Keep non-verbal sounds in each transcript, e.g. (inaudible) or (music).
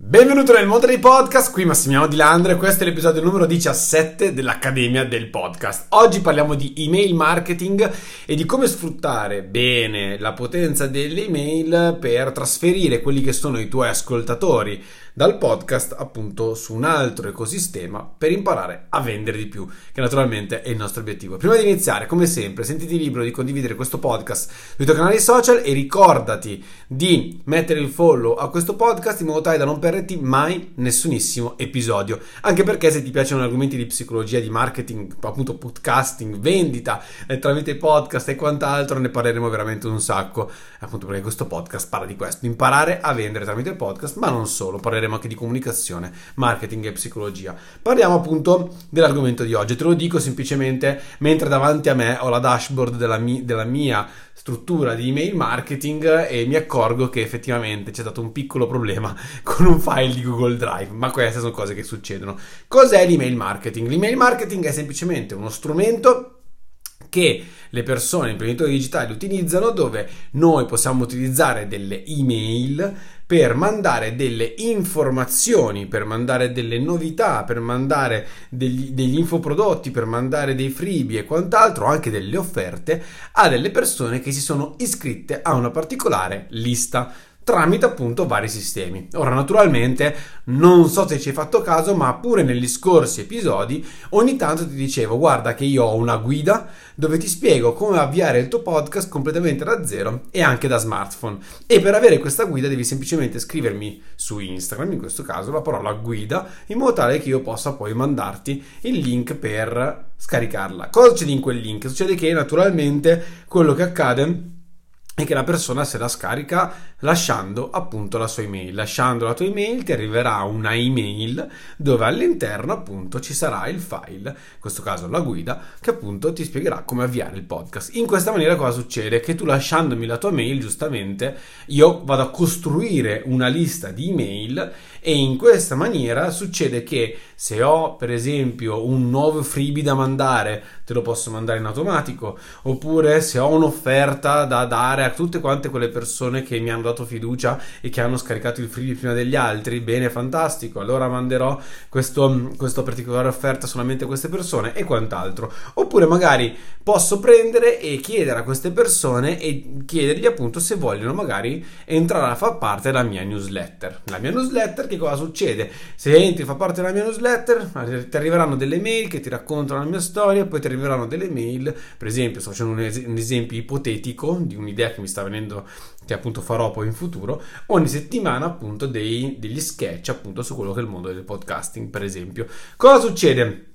Benvenuto nel mondo dei podcast, qui Massimiliano Di Landre, questo è l'episodio numero 17 dell'Accademia del Podcast. Oggi parliamo di email marketing e di come sfruttare bene la potenza delle email per trasferire quelli che sono i tuoi ascoltatori dal podcast appunto su un altro ecosistema per imparare a vendere di più, che naturalmente è il nostro obiettivo. Prima di iniziare, come sempre, sentiti libero di condividere questo podcast sui tuoi canali social e ricordati di mettere il follow a questo podcast in modo tale da non perderti mai nessunissimo episodio. Anche perché se ti piacciono argomenti di psicologia, di marketing, appunto podcasting, vendita eh, tramite podcast e quant'altro, ne parleremo veramente un sacco. Appunto perché questo podcast parla di questo, imparare a vendere tramite podcast, ma non solo, parleremo parleremo anche di comunicazione, marketing e psicologia. Parliamo appunto dell'argomento di oggi. Te lo dico semplicemente mentre davanti a me ho la dashboard della, mi- della mia struttura di email marketing e mi accorgo che effettivamente c'è stato un piccolo problema (laughs) con un file di Google Drive, ma queste sono cose che succedono. Cos'è l'email marketing? L'email marketing è semplicemente uno strumento che le persone, imprenditori digitali utilizzano dove noi possiamo utilizzare delle email per mandare delle informazioni, per mandare delle novità, per mandare degli, degli infoprodotti, per mandare dei freebie e quant'altro, anche delle offerte a delle persone che si sono iscritte a una particolare lista tramite appunto vari sistemi. Ora, naturalmente, non so se ci hai fatto caso, ma pure negli scorsi episodi ogni tanto ti dicevo guarda che io ho una guida dove ti spiego come avviare il tuo podcast completamente da zero e anche da smartphone. E per avere questa guida devi semplicemente scrivermi su Instagram, in questo caso la parola guida, in modo tale che io possa poi mandarti il link per scaricarla. Cosa succede in quel link? Succede che naturalmente quello che accade e che la persona se la scarica lasciando appunto la sua email. Lasciando la tua email ti arriverà una email dove all'interno appunto ci sarà il file, in questo caso la guida, che appunto ti spiegherà come avviare il podcast. In questa maniera cosa succede? Che tu lasciandomi la tua mail, giustamente, io vado a costruire una lista di email e in questa maniera succede che se ho per esempio un nuovo freebie da mandare, te lo posso mandare in automatico, oppure se ho un'offerta da dare a tutte quante quelle persone che mi hanno dato fiducia e che hanno scaricato il freebie prima degli altri, bene, fantastico, allora manderò questo, questa particolare offerta solamente a queste persone e quant'altro. Oppure magari posso prendere e chiedere a queste persone e chiedergli appunto se vogliono magari entrare a far parte della mia newsletter. La mia newsletter che cosa succede? Se entri a far parte della mia newsletter, ti arriveranno delle mail che ti raccontano la mia storia, poi ti arriveranno delle mail, per esempio, sto facendo un, es- un esempio ipotetico di un'idea che mi sta venendo, che appunto farò poi in futuro, ogni settimana appunto dei, degli sketch appunto su quello che è il mondo del podcasting, per esempio. Cosa succede?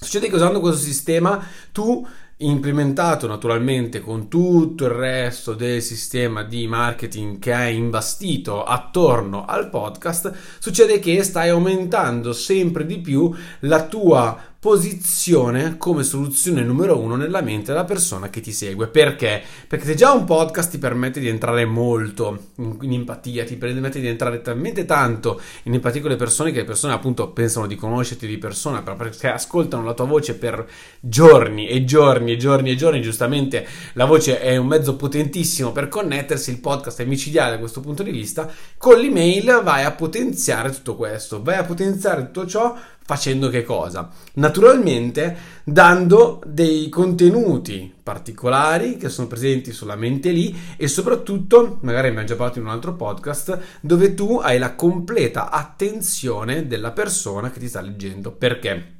Succede che usando questo sistema tu implementato naturalmente con tutto il resto del sistema di marketing che hai imbastito attorno al podcast, succede che stai aumentando sempre di più la tua posizione come soluzione numero uno nella mente della persona che ti segue. Perché? Perché se già un podcast ti permette di entrare molto in, in, empatia, ti permette di entrare talmente tanto in empatia con le persone che le persone appunto pensano di conoscerti di persona perché ascoltano la tua voce per giorni e giorni e giorni e giorni. Giustamente la voce è un mezzo potentissimo per connettersi, il podcast è micidiale da questo punto di vista. Con l'email vai a potenziare tutto questo, vai a potenziare tutto ciò facendo che cosa? Naturalmente dando dei contenuti particolari che sono presenti solamente lì e soprattutto, magari abbiamo già parlato in un altro podcast, dove tu hai la completa attenzione della persona che ti sta leggendo. Perché?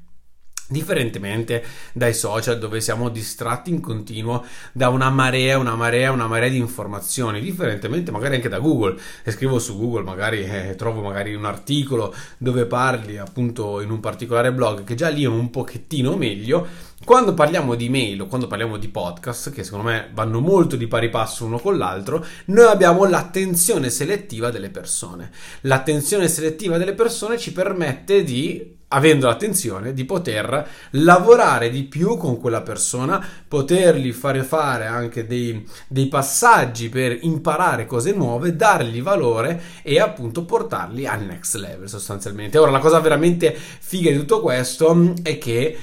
Differentemente dai social dove siamo distratti in continuo da una marea, una marea, una marea di informazioni, differentemente magari anche da Google. Se scrivo su Google magari eh, trovo magari un articolo dove parli appunto in un particolare blog che già lì è un pochettino meglio. Quando parliamo di mail o quando parliamo di podcast, che secondo me vanno molto di pari passo uno con l'altro, noi abbiamo l'attenzione selettiva delle persone. L'attenzione selettiva delle persone ci permette di avendo l'attenzione di poter lavorare di più con quella persona, potergli fare fare anche dei, dei, passaggi per imparare cose nuove, dargli valore e appunto portarli al next level sostanzialmente. Ora la cosa veramente figa di tutto questo è che,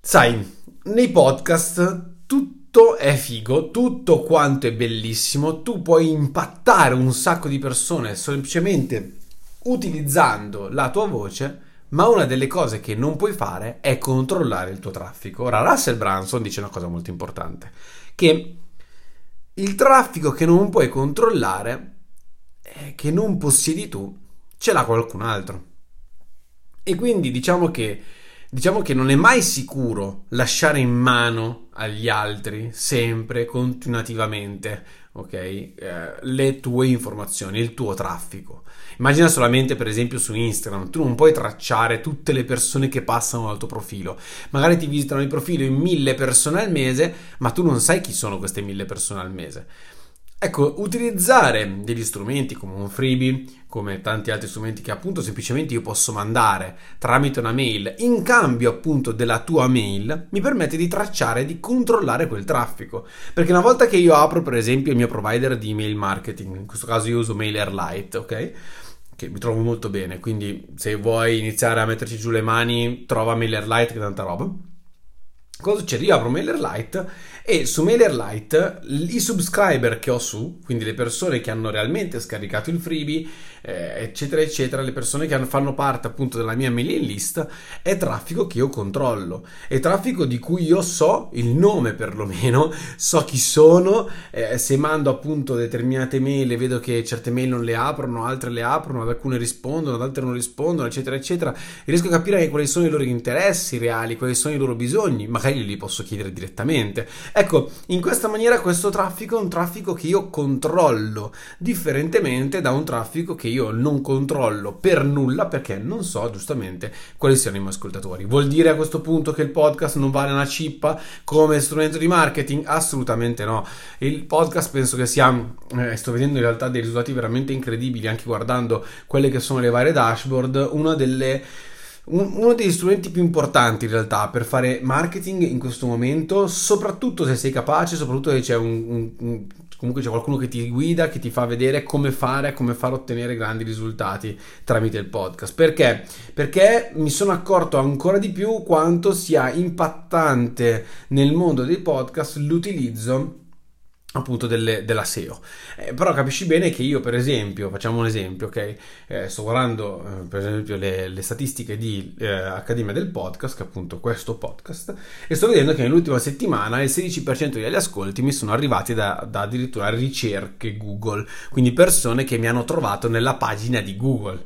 sai, nei podcast tutto è figo, tutto quanto è bellissimo, tu puoi impattare un sacco di persone semplicemente utilizzando la tua voce, ma una delle cose che non puoi fare è controllare il tuo traffico. Ora, Russell Branson dice una cosa molto importante, che il traffico che non puoi controllare, eh, che non possiedi tu, ce l'ha qualcun altro. E quindi diciamo che, diciamo che non è mai sicuro lasciare in mano agli altri, sempre, continuativamente, ok? Eh, le tue informazioni, il tuo traffico. Immagina solamente per esempio su Instagram, tu non puoi tracciare tutte le persone che passano dal tuo profilo. Magari ti visitano il profilo in mille persone al mese, ma tu non sai chi sono queste mille persone al mese. Ecco, utilizzare degli strumenti come un freebie, come tanti altri strumenti che appunto semplicemente io posso mandare tramite una mail in cambio appunto della tua mail, mi permette di tracciare e di controllare quel traffico. Perché una volta che io apro per esempio il mio provider di email marketing, in questo caso io uso MailerLite, ok? Che mi trovo molto bene, quindi se vuoi iniziare a metterci giù le mani, trova MailerLite che è tanta roba. Cosa succede? Io apro MailerLite e su MailerLite i subscriber che ho su, quindi le persone che hanno realmente scaricato il freebie, eh, eccetera, eccetera, le persone che fanno parte appunto della mia mailing list, è traffico che io controllo, è traffico di cui io so il nome perlomeno, (laughs) so chi sono, eh, se mando appunto determinate mail e vedo che certe mail non le aprono, altre le aprono, ad alcune rispondono, ad altre non rispondono, eccetera, eccetera, riesco a capire anche quali sono i loro interessi reali, quali sono i loro bisogni, magari li posso chiedere direttamente. Ecco, in questa maniera questo traffico è un traffico che io controllo, differentemente da un traffico che io non controllo per nulla perché non so giustamente quali siano i miei ascoltatori. Vuol dire a questo punto che il podcast non vale una cippa come strumento di marketing? Assolutamente no. Il podcast penso che sia, eh, sto vedendo in realtà dei risultati veramente incredibili anche guardando quelle che sono le varie dashboard, una delle uno degli strumenti più importanti in realtà per fare marketing in questo momento, soprattutto se sei capace, soprattutto se c'è un, un, un, comunque c'è qualcuno che ti guida, che ti fa vedere come fare, come far ottenere grandi risultati tramite il podcast. Perché? Perché mi sono accorto ancora di più quanto sia impattante nel mondo dei podcast l'utilizzo appunto delle, della SEO. Eh, però capisci bene che io, per esempio, facciamo un esempio, ok? Eh, sto guardando eh, per esempio le, le statistiche di eh, Accademia del Podcast, che è appunto questo podcast, e sto vedendo che nell'ultima settimana il 16% degli ascolti mi sono arrivati da, da addirittura ricerche Google, quindi persone che mi hanno trovato nella pagina di Google.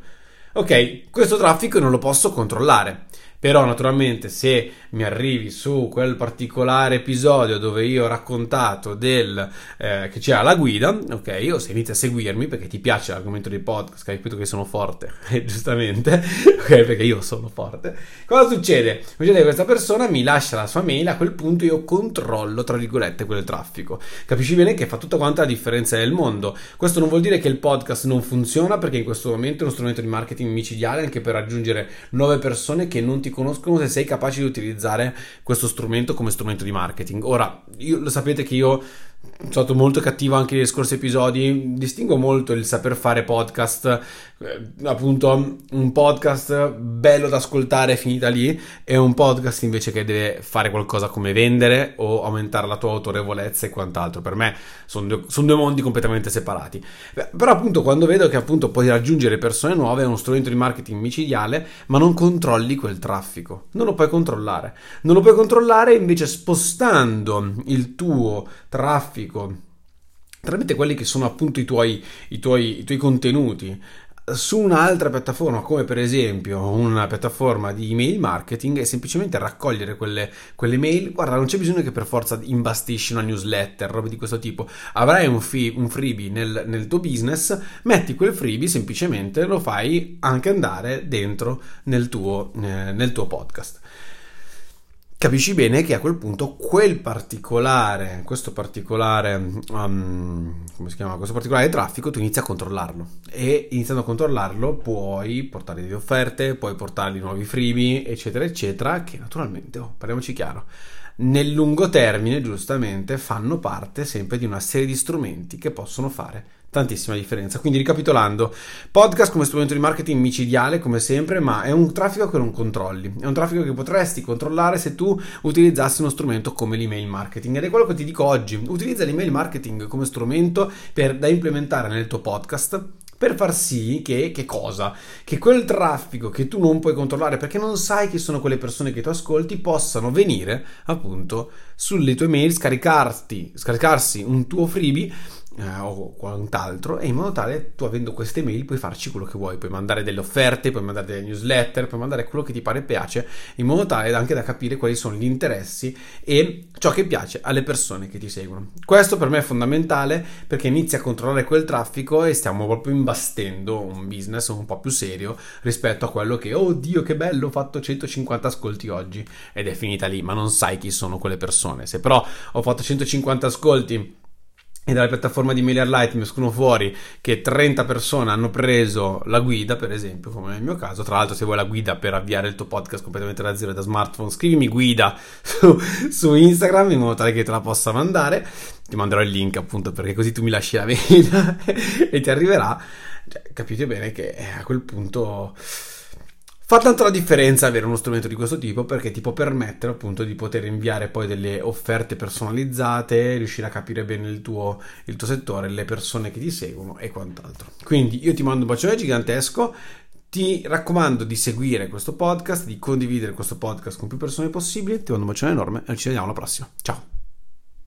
Ok, questo traffico non lo posso controllare. Però naturalmente se mi arrivi su quel particolare episodio dove io ho raccontato del, eh, che c'era la guida, ok, o se inizi a seguirmi perché ti piace l'argomento dei podcast, hai capito che sono forte, (laughs) giustamente, ok, perché io sono forte, cosa succede? Succede che questa persona mi lascia la sua mail, a quel punto io controllo, tra virgolette, quel traffico. Capisci bene che fa tutta quanta la differenza del mondo. Questo non vuol dire che il podcast non funziona perché in questo momento è uno strumento di marketing micidiale anche per raggiungere nuove persone che non ti ti conoscono se sei capace di utilizzare questo strumento come strumento di marketing. Ora, io, lo sapete che io sono stato molto cattivo anche nei scorsi episodi. Distingo molto il saper fare podcast, eh, appunto, un podcast bello da ascoltare finita lì, e un podcast invece che deve fare qualcosa come vendere o aumentare la tua autorevolezza e quant'altro. Per me sono due, sono due mondi completamente separati. Però, appunto, quando vedo che appunto puoi raggiungere persone nuove, è uno strumento di marketing micidiale, ma non controlli quel traffico. Non lo puoi controllare. Non lo puoi controllare invece spostando il tuo traffico tramite quelli che sono appunto i tuoi, i tuoi, i tuoi contenuti su un'altra piattaforma come per esempio una piattaforma di email marketing e semplicemente raccogliere quelle, quelle mail guarda non c'è bisogno che per forza imbastisci una newsletter roba di questo tipo. Avrai un, fee, un freebie nel, nel, tuo business metti quel freebie semplicemente lo fai anche andare dentro nel tuo, eh, nel tuo podcast capisci bene che a quel punto quel particolare, questo particolare, um, come si chiama, questo particolare traffico tu inizi a controllarlo. E iniziando a controllarlo puoi portare delle offerte, puoi portargli nuovi freebie, eccetera, eccetera, che naturalmente, oh, parliamoci chiaro, nel lungo termine, giustamente, fanno parte sempre di una serie di strumenti che possono fare tantissima differenza. Quindi ricapitolando, podcast come strumento di marketing micidiale come sempre, ma è un traffico che non controlli, è un traffico che potresti controllare se tu utilizzassi uno strumento come l'email marketing ed è quello che ti dico oggi, utilizza l'email marketing come strumento per, da implementare nel tuo podcast per far sì che, che cosa? Che quel traffico che tu non puoi controllare perché non sai chi sono quelle persone che tu ascolti possano venire appunto sulle tue mail, scaricarti, scaricarsi un tuo freebie eh, o quant'altro e in modo tale tu avendo queste mail puoi farci quello che vuoi, puoi mandare delle offerte, puoi mandare delle newsletter, puoi mandare quello che ti pare e piace in modo tale anche da capire quali sono gli interessi e ciò che piace alle persone che ti seguono. Questo per me è fondamentale perché inizia a controllare quel traffico e stiamo proprio imbastendo un business un po' più serio rispetto a quello che, oh Dio che bello, ho fatto 150 ascolti oggi ed è finita lì, ma non sai chi sono quelle persone. Se però ho fatto 150 ascolti e dalla piattaforma di MailerLite mi escono fuori che 30 persone hanno preso la guida, per esempio, come nel mio caso. Tra l'altro, se vuoi la guida per avviare il tuo podcast completamente da zero da smartphone, scrivimi guida (laughs) su, su Instagram in modo tale che te la possa mandare. Ti manderò il link appunto perché così tu mi lasci la (laughs) mail e ti arriverà. Cioè, capite bene che a quel punto Fa tanto la differenza avere uno strumento di questo tipo perché ti può permettere appunto di poter inviare poi delle offerte personalizzate, riuscire a capire bene il tuo, il tuo settore, le persone che ti seguono e quant'altro. Quindi io ti mando un bacione gigantesco. Ti raccomando di seguire questo podcast, di condividere questo podcast con più persone possibili. Ti mando un bacione enorme e ci vediamo alla prossima. Ciao!